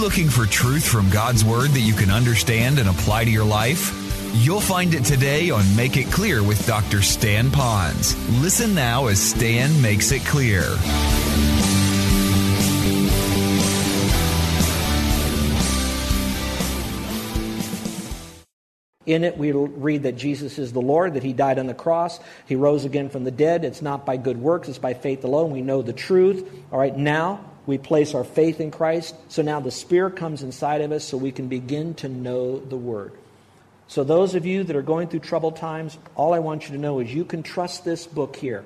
looking for truth from God's Word that you can understand and apply to your life? You'll find it today on Make It Clear with Dr. Stan Ponz. Listen now as Stan makes it clear. In it, we read that Jesus is the Lord, that He died on the cross, He rose again from the dead. It's not by good works, it's by faith alone. We know the truth. All right, now we place our faith in Christ. So now the Spirit comes inside of us so we can begin to know the Word. So, those of you that are going through troubled times, all I want you to know is you can trust this book here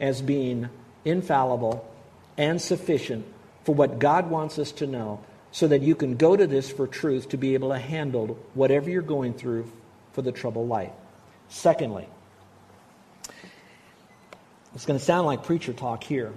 as being infallible and sufficient for what God wants us to know so that you can go to this for truth to be able to handle whatever you're going through for the troubled life. Secondly, it's going to sound like preacher talk here.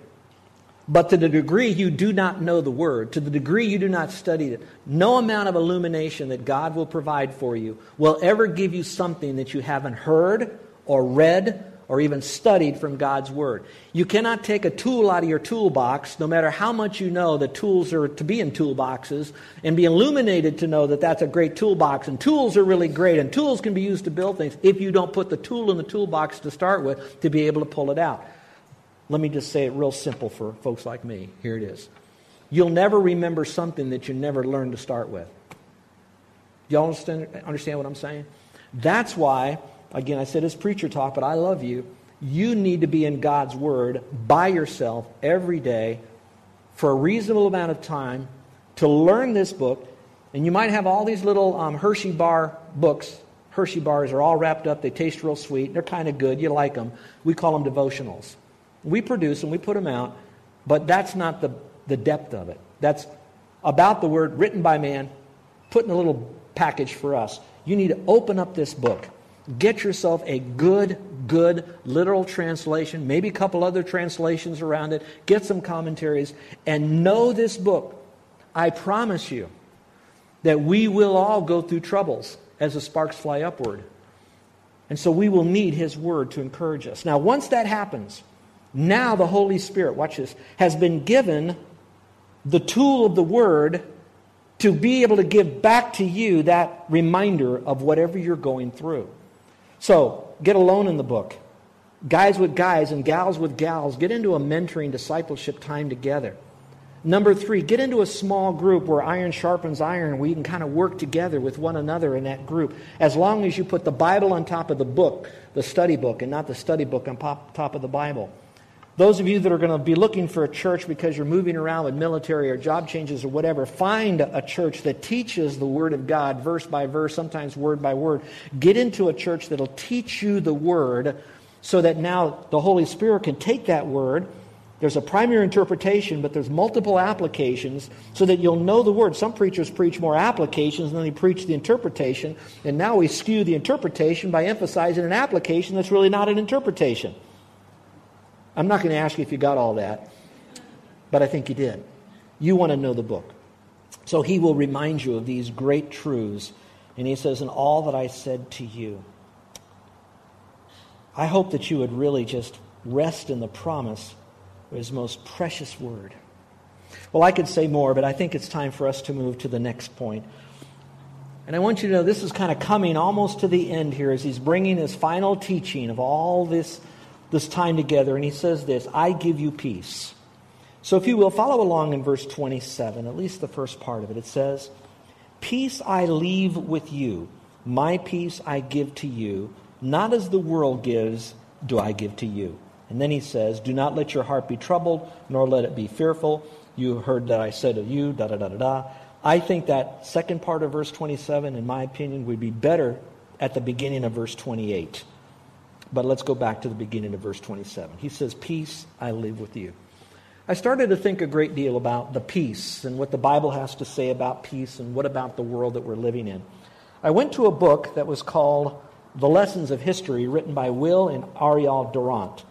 But to the degree you do not know the Word, to the degree you do not study it, no amount of illumination that God will provide for you will ever give you something that you haven't heard or read or even studied from God's Word. You cannot take a tool out of your toolbox, no matter how much you know that tools are to be in toolboxes, and be illuminated to know that that's a great toolbox. And tools are really great, and tools can be used to build things if you don't put the tool in the toolbox to start with to be able to pull it out. Let me just say it real simple for folks like me. Here it is. You'll never remember something that you never learned to start with. Y'all understand, understand what I'm saying? That's why, again, I said it's preacher talk, but I love you. You need to be in God's Word by yourself every day for a reasonable amount of time to learn this book. And you might have all these little um, Hershey bar books. Hershey bars are all wrapped up. They taste real sweet. They're kind of good. You like them. We call them devotionals. We produce them, we put them out, but that's not the, the depth of it. That's about the word written by man, put in a little package for us. You need to open up this book. Get yourself a good, good literal translation, maybe a couple other translations around it. Get some commentaries and know this book. I promise you that we will all go through troubles as the sparks fly upward. And so we will need His Word to encourage us. Now, once that happens, now the Holy Spirit, watch this, has been given the tool of the Word to be able to give back to you that reminder of whatever you're going through. So, get alone in the book. Guys with guys and gals with gals, get into a mentoring discipleship time together. Number three, get into a small group where iron sharpens iron, you can kind of work together with one another in that group. As long as you put the Bible on top of the book, the study book, and not the study book on top of the Bible. Those of you that are going to be looking for a church because you're moving around with military or job changes or whatever, find a church that teaches the Word of God verse by verse, sometimes word by word. Get into a church that'll teach you the Word so that now the Holy Spirit can take that Word. There's a primary interpretation, but there's multiple applications so that you'll know the Word. Some preachers preach more applications than they preach the interpretation, and now we skew the interpretation by emphasizing an application that's really not an interpretation. I'm not going to ask you if you got all that, but I think you did. You want to know the book. So he will remind you of these great truths. And he says, In all that I said to you. I hope that you would really just rest in the promise of his most precious word. Well, I could say more, but I think it's time for us to move to the next point. And I want you to know this is kind of coming almost to the end here as he's bringing his final teaching of all this this time together, and he says this I give you peace. So, if you will, follow along in verse 27, at least the first part of it. It says, Peace I leave with you, my peace I give to you, not as the world gives, do I give to you. And then he says, Do not let your heart be troubled, nor let it be fearful. You heard that I said of you, da da da da da. I think that second part of verse 27, in my opinion, would be better at the beginning of verse 28. But let's go back to the beginning of verse 27. He says, Peace I live with you. I started to think a great deal about the peace and what the Bible has to say about peace and what about the world that we're living in. I went to a book that was called The Lessons of History, written by Will and Ariel Durant.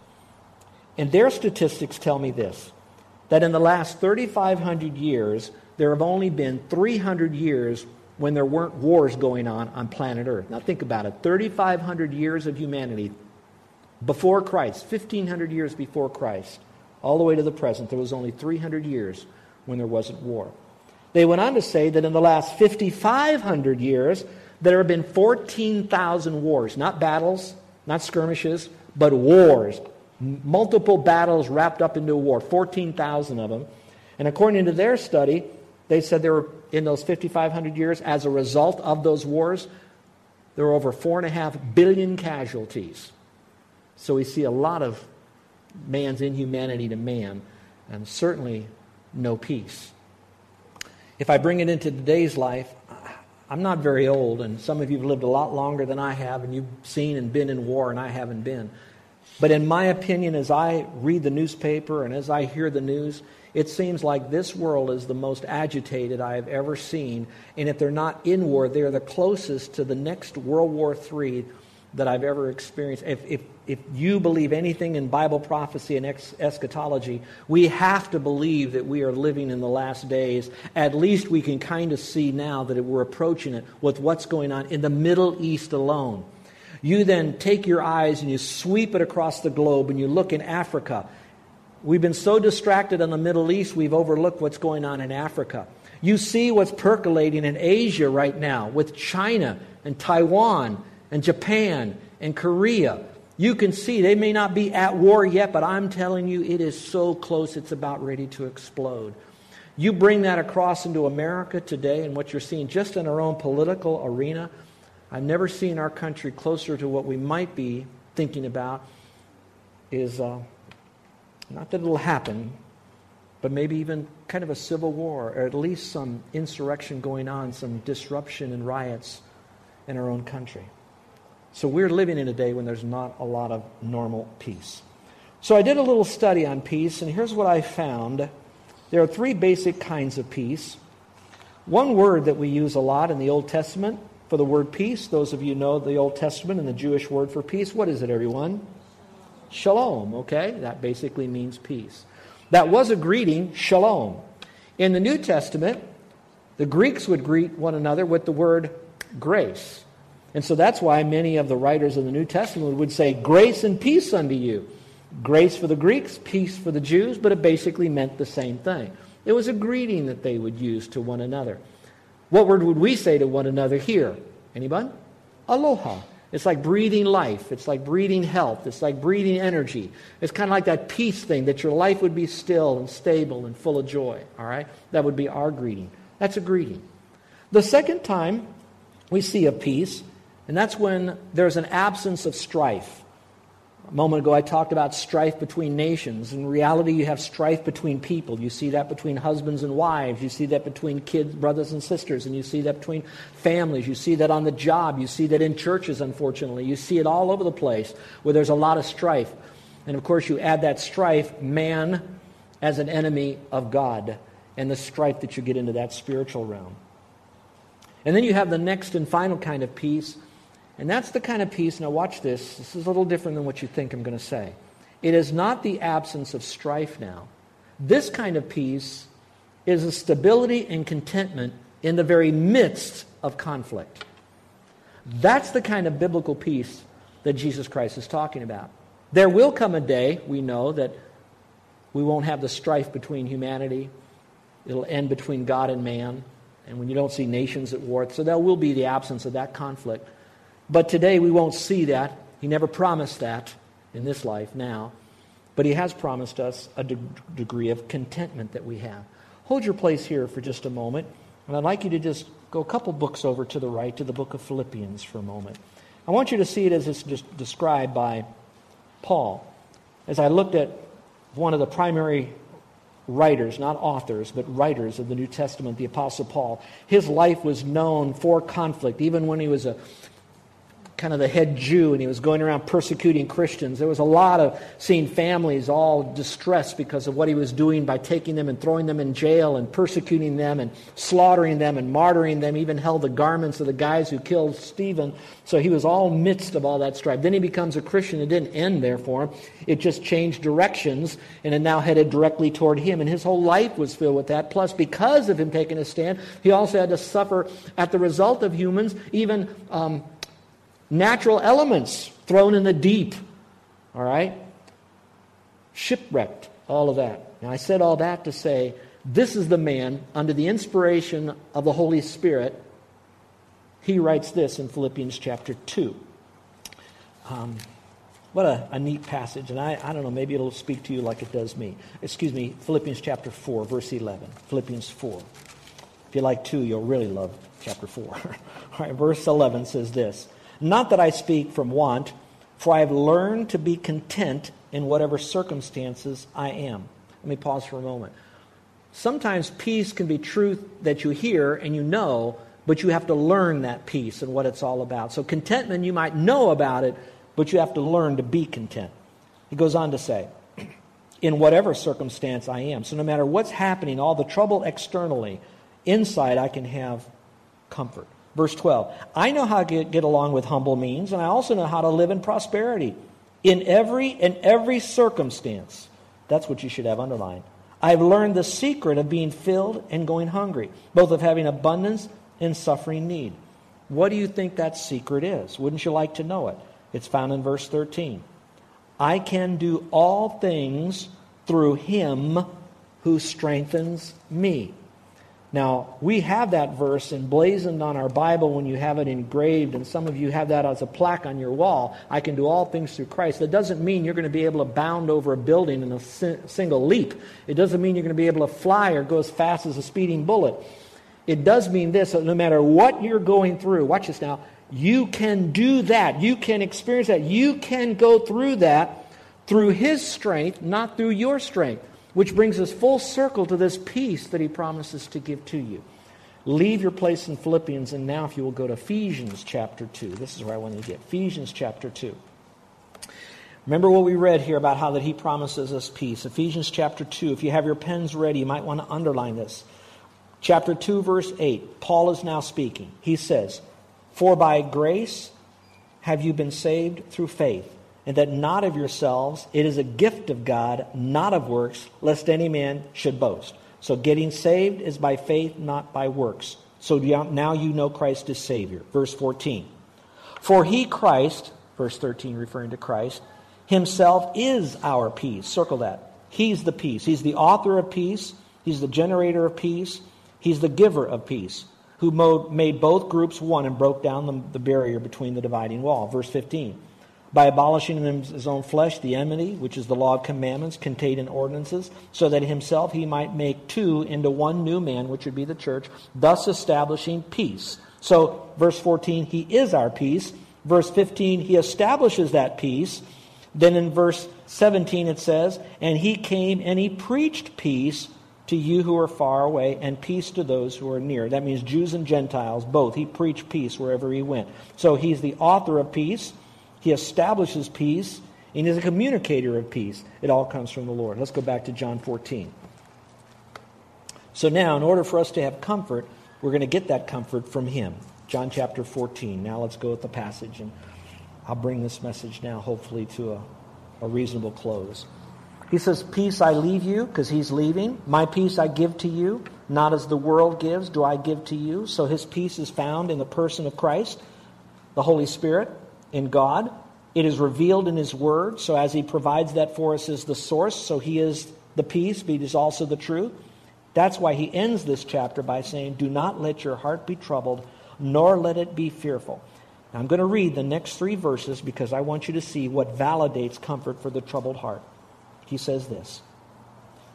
And their statistics tell me this that in the last 3,500 years, there have only been 300 years when there weren't wars going on on planet Earth. Now think about it 3,500 years of humanity before Christ, 1,500 years before Christ, all the way to the present, there was only 300 years when there wasn't war. They went on to say that in the last 5,500 years, there have been 14,000 wars, not battles, not skirmishes, but wars. Multiple battles wrapped up into a war, 14,000 of them. And according to their study, they said there were, in those 5,500 years, as a result of those wars, there were over 4.5 billion casualties. So we see a lot of man's inhumanity to man, and certainly no peace. If I bring it into today's life, I'm not very old, and some of you have lived a lot longer than I have, and you've seen and been in war, and I haven't been. But in my opinion, as I read the newspaper and as I hear the news, it seems like this world is the most agitated I have ever seen. And if they're not in war, they're the closest to the next World War III that I've ever experienced. If, if, if you believe anything in Bible prophecy and ex- eschatology, we have to believe that we are living in the last days. At least we can kind of see now that we're approaching it with what's going on in the Middle East alone. You then take your eyes and you sweep it across the globe and you look in Africa. We've been so distracted in the Middle East, we've overlooked what's going on in Africa. You see what's percolating in Asia right now with China and Taiwan and Japan and Korea. You can see they may not be at war yet, but I'm telling you, it is so close it's about ready to explode. You bring that across into America today and what you're seeing just in our own political arena. I've never seen our country closer to what we might be thinking about is uh, not that it'll happen, but maybe even kind of a civil war, or at least some insurrection going on, some disruption and riots in our own country. So we're living in a day when there's not a lot of normal peace. So I did a little study on peace, and here's what I found. There are three basic kinds of peace. One word that we use a lot in the Old Testament for the word peace, those of you know the Old Testament and the Jewish word for peace, what is it, everyone? Shalom, okay? That basically means peace. That was a greeting, shalom. In the New Testament, the Greeks would greet one another with the word grace. And so that's why many of the writers of the New Testament would say, Grace and peace unto you. Grace for the Greeks, peace for the Jews, but it basically meant the same thing. It was a greeting that they would use to one another. What word would we say to one another here? Anyone? Aloha. It's like breathing life. It's like breathing health. It's like breathing energy. It's kind of like that peace thing that your life would be still and stable and full of joy. All right? That would be our greeting. That's a greeting. The second time we see a peace and that's when there's an absence of strife. A moment ago, I talked about strife between nations. In reality, you have strife between people. You see that between husbands and wives. You see that between kids, brothers and sisters. And you see that between families. You see that on the job. You see that in churches, unfortunately. You see it all over the place where there's a lot of strife. And of course, you add that strife, man as an enemy of God, and the strife that you get into that spiritual realm. And then you have the next and final kind of peace and that's the kind of peace, now watch this, this is a little different than what you think I'm going to say. It is not the absence of strife now. This kind of peace is a stability and contentment in the very midst of conflict. That's the kind of biblical peace that Jesus Christ is talking about. There will come a day, we know, that we won't have the strife between humanity. It'll end between God and man. And when you don't see nations at war, so there will be the absence of that conflict. But today we won't see that. He never promised that in this life now. But he has promised us a de- degree of contentment that we have. Hold your place here for just a moment. And I'd like you to just go a couple books over to the right to the book of Philippians for a moment. I want you to see it as it's just described by Paul. As I looked at one of the primary writers, not authors, but writers of the New Testament, the Apostle Paul, his life was known for conflict. Even when he was a kind of the head Jew, and he was going around persecuting Christians. There was a lot of seeing families all distressed because of what he was doing by taking them and throwing them in jail and persecuting them and slaughtering them and martyring them, even held the garments of the guys who killed Stephen. So he was all midst of all that strife. Then he becomes a Christian. It didn't end there for him. It just changed directions and it now headed directly toward him. And his whole life was filled with that. Plus, because of him taking a stand, he also had to suffer at the result of humans, even um, natural elements thrown in the deep. All right? Shipwrecked, all of that. Now, I said all that to say this is the man under the inspiration of the Holy Spirit. He writes this in Philippians chapter 2. Um, what a, a, neat passage. And I, I don't know, maybe it'll speak to you like it does me. Excuse me, Philippians chapter 4, verse 11. Philippians 4. If you like 2, you'll really love chapter 4. All right, verse 11 says this not that I speak from want, for I have learned to be content in whatever circumstances I am. Let me pause for a moment. Sometimes peace can be truth that you hear and you know, but you have to learn that peace and what it's all about. So, contentment, you might know about it, but you have to learn to be content. He goes on to say, in whatever circumstance I am. So, no matter what's happening, all the trouble externally, inside I can have comfort. Verse 12 I know how to get, along with humble means, and I also know how to live in prosperity. In every, in every circumstance, that's what you should have underlined. I've learned the secret of being filled and going hungry, both of having abundance and suffering need. What do you think that secret is? Wouldn't you like to know it? It's found in verse 13. I can do all things through him who strengthens me. Now, we have that verse emblazoned on our Bible when you have it engraved, and some of you have that as a plaque on your wall. I can do all things through Christ. That doesn't mean you're going to be able to bound over a building in a single leap. It doesn't mean you're going to be able to fly or go as fast as a speeding bullet. It does mean this that no matter what you're going through, watch this now, you can do that. You can experience that. You can go through that through His strength, not through your strength. Which brings us full circle to this peace that he promises to give to you. Leave your place in Philippians, and now if you will go to Ephesians chapter 2. This is where I want you to get. Ephesians chapter 2. Remember what we read here about how that he promises us peace. Ephesians chapter 2. If you have your pens ready, you might want to underline this. Chapter 2, verse 8. Paul is now speaking. He says, For by grace have you been saved through faith and that not of yourselves, it is a gift of God, not of works, lest any man should boast. So getting saved is by faith, not by works. So now you know Christ is Savior. Verse 14. For he, Christ, verse 13, referring to Christ, himself is our peace. Circle that. He's the peace. He's the author of peace. He's the generator of peace. He's the giver of peace, who made both groups one and broke down the, barrier between the dividing wall. Verse 15 by abolishing in his own flesh the enmity, which is the law of commandments contained in ordinances, so that himself he might make two into one new man, which would be the church, thus establishing peace. So, verse 14, he is our peace. Verse 15, he establishes that peace. Then in verse 17 it says, And he came and he preached peace to you who are far away and peace to those who are near. That means Jews and Gentiles, both. He preached peace wherever he went. So he's the author of peace. He establishes peace, and is a communicator of peace. It all comes from the Lord. Let's go back to John 14. So now, in order for us to have comfort, we're going to get that comfort from Him. John chapter 14. Now let's go with the passage, and I'll bring this message now, hopefully, to a, a reasonable close. He says, Peace I leave you, because he's leaving. My peace I give to you. Not as the world gives, do I give to you. So his peace is found in the person of Christ, the Holy Spirit in God. It is revealed in His Word. So, as He provides that for us as the source, so He is the peace, but He is also the truth. That's why He ends this chapter by saying, Do not let your heart be troubled, nor let it be fearful. Now, I'm going to read the next three verses because I want you to see what validates comfort for the troubled heart. He says this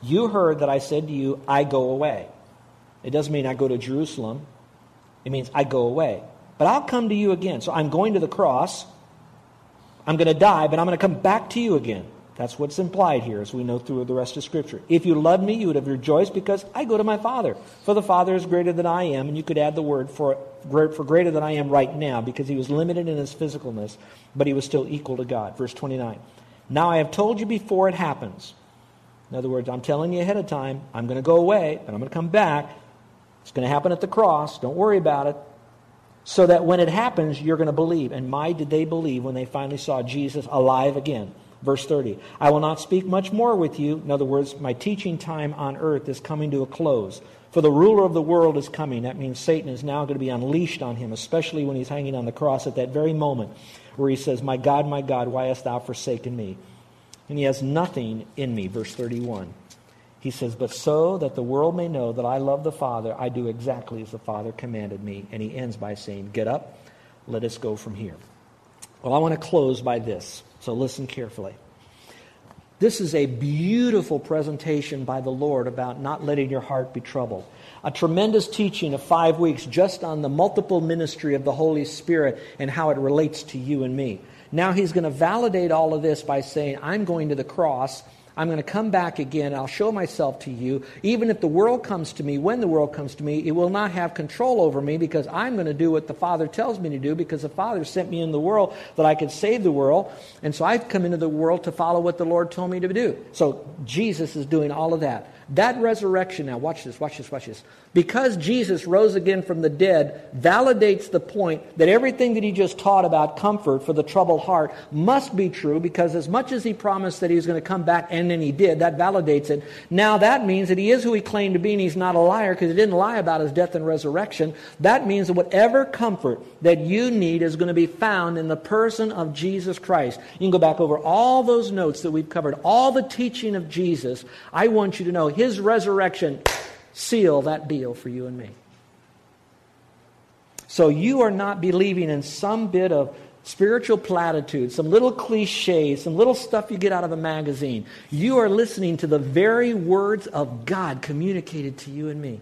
You heard that I said to you, I go away. It doesn't mean I go to Jerusalem, it means I go away. But I'll come to you again. So I'm going to the cross. I'm going to die, but I'm going to come back to you again. That's what's implied here as we know through the rest of Scripture. If you loved me, you would have rejoiced because I go to my Father. For the Father is greater than I am, and you could add the word for, for greater than I am right now because he was limited in his physicalness, but he was still equal to God. Verse 29. Now I have told you before it happens. In other words, I'm telling you ahead of time, I'm going to go away, and I'm going to come back. It's going to happen at the cross. Don't worry about it. So that when it happens, you're going to believe. And my, did they believe when they finally saw Jesus alive again. Verse 30 I will not speak much more with you. In other words, my teaching time on earth is coming to a close. For the ruler of the world is coming. That means Satan is now going to be unleashed on him, especially when he's hanging on the cross at that very moment where he says, My God, my God, why hast thou forsaken me? And he has nothing in me. Verse 31. He says, But so that the world may know that I love the Father, I do exactly as the Father commanded me. And he ends by saying, Get up, let us go from here. Well, I want to close by this. So listen carefully. This is a beautiful presentation by the Lord about not letting your heart be troubled. A tremendous teaching of five weeks just on the multiple ministry of the Holy Spirit and how it relates to you and me. Now he's going to validate all of this by saying, I'm going to the cross I'm going to come back again. I'll show myself to you. Even if the world comes to me, when the world comes to me, it will not have control over me because I'm going to do what the Father tells me to do because the Father sent me in the world that I could save the world. And so I've come into the world to follow what the Lord told me to do. So Jesus is doing all of that. That resurrection, now watch this, watch this, watch this. Because Jesus rose again from the dead, validates the point that everything that he just taught about comfort for the troubled heart must be true because as much as he promised that he was going to come back and then he did, that validates it. Now that means that he is who he claimed to be and he's not a liar because he didn't lie about his death and resurrection. That means that whatever comfort that you need is going to be found in the person of Jesus Christ. You can go back over all those notes that we've covered, all the teaching of Jesus. I want you to know his resurrection seal that deal for you and me. So you are not believing in some bit of spiritual platitude, some little cliches, some little stuff you get out of a magazine. You are listening to the very words of God communicated to you and me.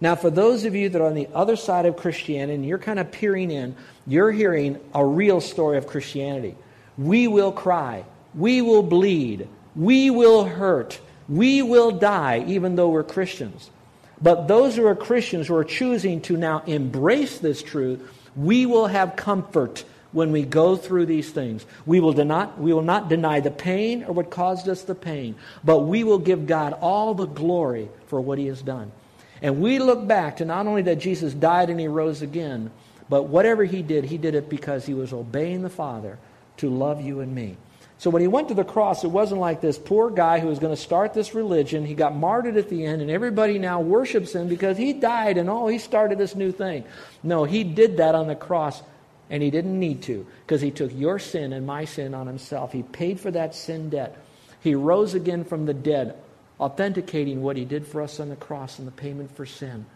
Now, for those of you that are on the other side of Christianity and you're kind of peering in, you're hearing a real story of Christianity. We will cry. We will bleed. We will hurt. We will die even though we're Christians. But those who are Christians who are choosing to now embrace this truth, we will have comfort when we go through these things. We will, not, we will not deny the pain or what caused us the pain, but we will give God all the glory for what he has done. And we look back to not only that Jesus died and he rose again, but whatever he did, he did it because he was obeying the Father to love you and me. So when he went to the cross, it wasn't like this poor guy who was going to start this religion. He got martyred at the end, and everybody now worships him because he died and oh, he started this new thing. No, he did that on the cross, and he didn't need to because he took your sin and my sin on himself. He paid for that sin debt. He rose again from the dead, authenticating what he did for us on the cross and the payment for sin.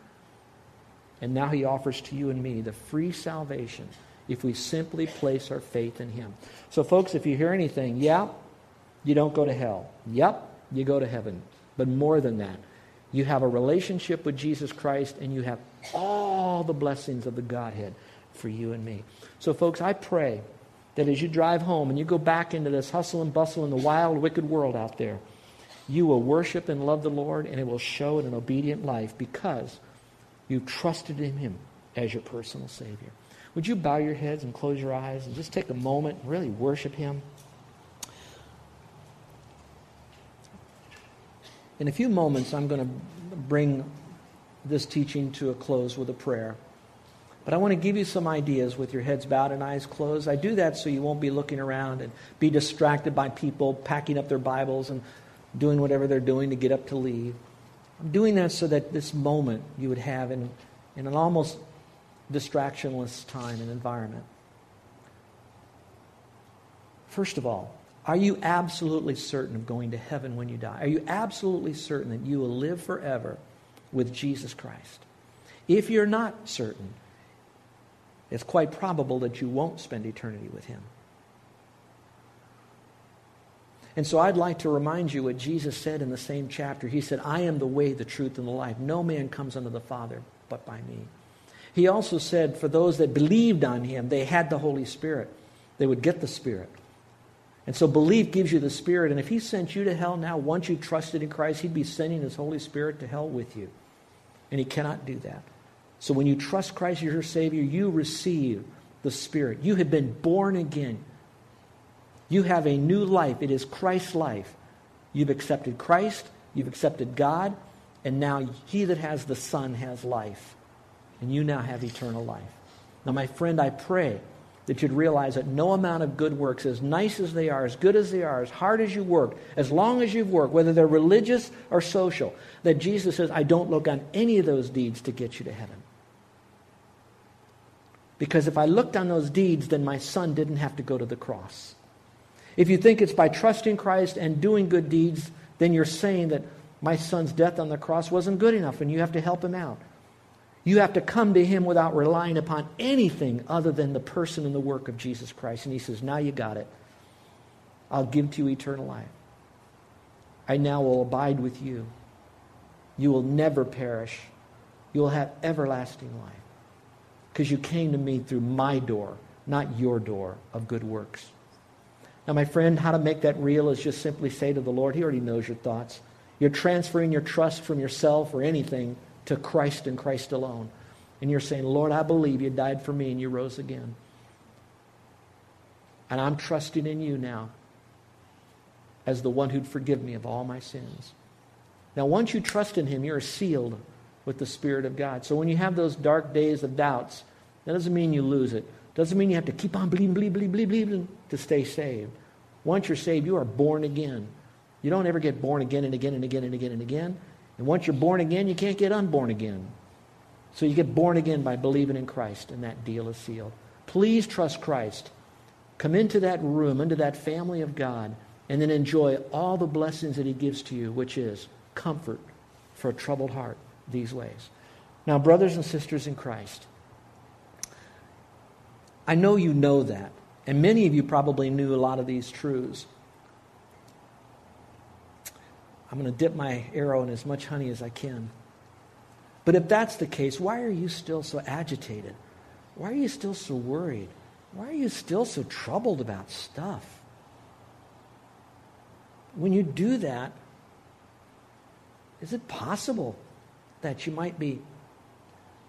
And now he offers to you and me the free salvation if we simply place our faith in Him. So, folks, if you hear anything, yeah, you don't go to hell. Yep, you go to heaven. But more than that, you have a relationship with Jesus Christ and you have all the blessings of the Godhead for you and me. So, folks, I pray that as you drive home and you go back into this hustle and bustle in the wild, wicked world out there, you will worship and love the Lord and it will show in an obedient life because you trusted in Him as your personal Savior. Would you bow your heads and close your eyes and just take a moment and really worship Him? In a few moments, I'm going to bring this teaching to a close with a prayer. But I want to give you some ideas with your heads bowed and eyes closed. I do that so you won't be looking around and be distracted by people packing up their Bibles and doing whatever they're doing to get up to leave. I'm doing that so that this moment you would have in, in an almost distractionless time and environment. First of all, are you absolutely certain of going to heaven when you die? Are you absolutely certain that you will live forever with Jesus Christ? If you're not certain, it's quite probable that you won't spend eternity with Him. And so I'd like to remind you what Jesus said in the same chapter. He said, I am the way, the truth, and the life. No man comes unto the Father but by me. He also said for those that believed on him, they had the Holy Spirit. They would get the Spirit. And so belief gives you the Spirit. And if He sent you to hell now, once you trusted in Christ, He'd be sending His Holy Spirit to hell with you. And He cannot do that. So when you trust Christ as your Savior, you receive the Spirit. You have been born again. You have a new life. It is Christ's life. You've accepted Christ, you've accepted God, and now he that has the Son has life. And you now have eternal life. Now, my friend, I pray that you'd realize that no amount of good works, as nice as they are, as good as they are, as hard as you work, as long as you've worked, whether they're religious or social, that Jesus says, I don't look on any of those deeds to get you to heaven. Because if I looked on those deeds, then my son didn't have to go to the cross. If you think it's by trusting Christ and doing good deeds, then you're saying that my son's death on the cross wasn't good enough and you have to help him out. You have to come to him without relying upon anything other than the person and the work of Jesus Christ. And he says, Now you got it. I'll give to you eternal life. I now will abide with you. You will never perish. You will have everlasting life. Because you came to me through my door, not your door of good works. Now, my friend, how to make that real is just simply say to the Lord, He already knows your thoughts. You're transferring your trust from yourself or anything to Christ and Christ alone. And you're saying, Lord, I believe you died for me and you rose again. And I'm trusting in you now as the one who'd forgive me of all my sins. Now, once you trust in him, you're sealed with the Spirit of God. So when you have those dark days of doubts, that doesn't mean you lose it. Doesn't mean you have to keep on believing, believing, believing, believing to stay saved. Once you're saved, you are born again. You don't ever get born again and again and again and again and again. And once you're born again, you can't get unborn again. So you get born again by believing in Christ, and that deal is sealed. Please trust Christ. Come into that room, into that family of God, and then enjoy all the blessings that He gives to you, which is comfort for a troubled heart these ways. Now, brothers and sisters in Christ, I know you know that, and many of you probably knew a lot of these truths. I'm going to dip my arrow in as much honey as I can. But if that's the case, why are you still so agitated? Why are you still so worried? Why are you still so troubled about stuff? When you do that, is it possible that you might be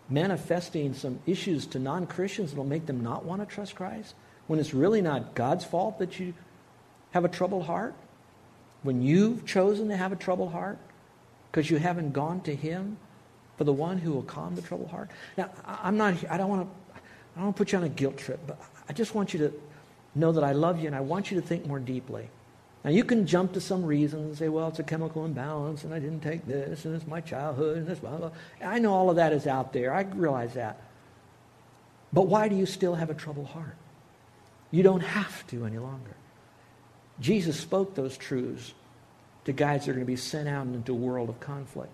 manifesting some issues to non Christians that will make them not want to trust Christ? When it's really not God's fault that you have a troubled heart? When you've chosen to have a troubled heart because you haven't gone to Him for the one who will calm the troubled heart? Now, I'm not, I don't want to, I don't want to put you on a guilt trip, but I just want you to know that I love you and I want you to think more deeply. Now, you can jump to some reasons and say, well, it's a chemical imbalance, and I didn't take this, and it's my childhood, and this, blah, blah. I know all of that is out there. I realize that. But why do you still have a troubled heart? You don't have to any longer. Jesus spoke those truths to guys that are going to be sent out into a world of conflict.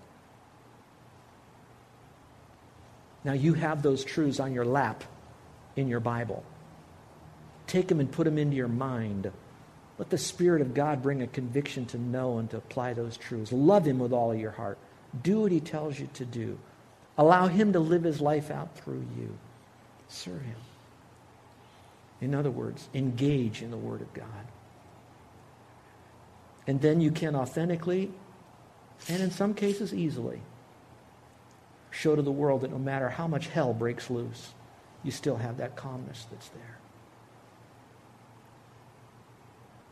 Now, you have those truths on your lap in your Bible. Take them and put them into your mind. Let the Spirit of God bring a conviction to know and to apply those truths. Love Him with all of your heart. Do what He tells you to do. Allow Him to live His life out through you. Serve Him. In other words, engage in the Word of God. And then you can authentically, and in some cases easily, show to the world that no matter how much hell breaks loose, you still have that calmness that's there.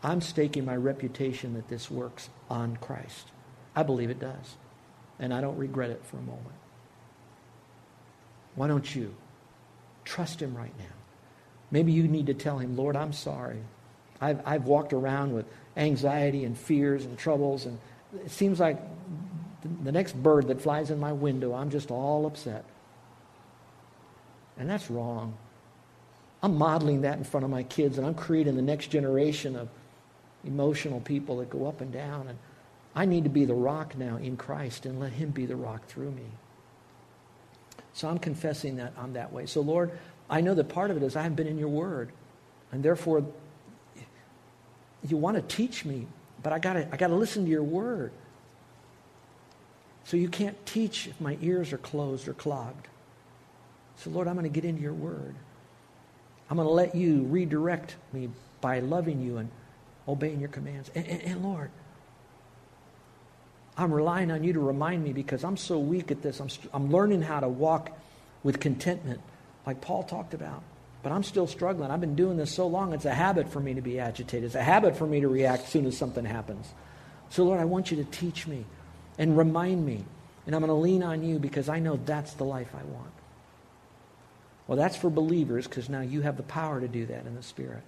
I'm staking my reputation that this works on Christ. I believe it does. And I don't regret it for a moment. Why don't you trust him right now? Maybe you need to tell him, Lord, I'm sorry. I've, I've walked around with anxiety and fears and troubles, and it seems like the next bird that flies in my window, I'm just all upset. And that's wrong. I'm modeling that in front of my kids, and I'm creating the next generation of emotional people that go up and down. And I need to be the rock now in Christ and let Him be the rock through me. So I'm confessing that I'm that way. So, Lord, I know that part of it is I haven't been in your word. And therefore, you want to teach me, but I gotta I gotta listen to your word. So you can't teach if my ears are closed or clogged. So Lord, I'm going to get into your word. I'm going to let you redirect me by loving you and obeying your commands. And, and, and, Lord, I'm relying on you to remind me because I'm so weak at this. I'm, I'm learning how to walk with contentment, like Paul talked about. But I'm still struggling. I've been doing this so long, it's a habit for me to be agitated. It's a habit for me to react as soon as something happens. So, Lord, I want you to teach me and remind me. And I'm going to lean on you because I know that's the life I want. Well, that's for believers because now you have the power to do that in the Spirit.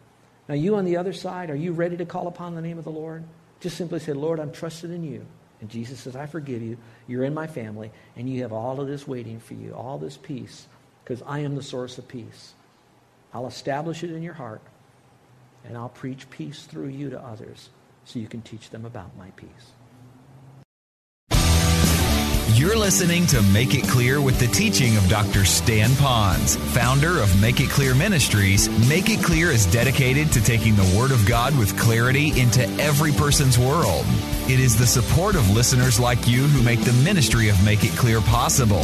Now, you on the other side, are you ready to call upon the name of the Lord? Just simply say, Lord, I'm trusted in you. And Jesus says, I forgive you. You're in my family, and you have all of this waiting for you, all this peace, because I am the source of peace. I'll establish it in your heart, and I'll preach peace through you to others so you can teach them about my peace. You're listening to Make It Clear with the teaching of Dr. Stan Ponz, founder of Make It Clear Ministries. Make It Clear is dedicated to taking the Word of God with clarity into every person's world. It is the support of listeners like you who make the ministry of Make It Clear possible.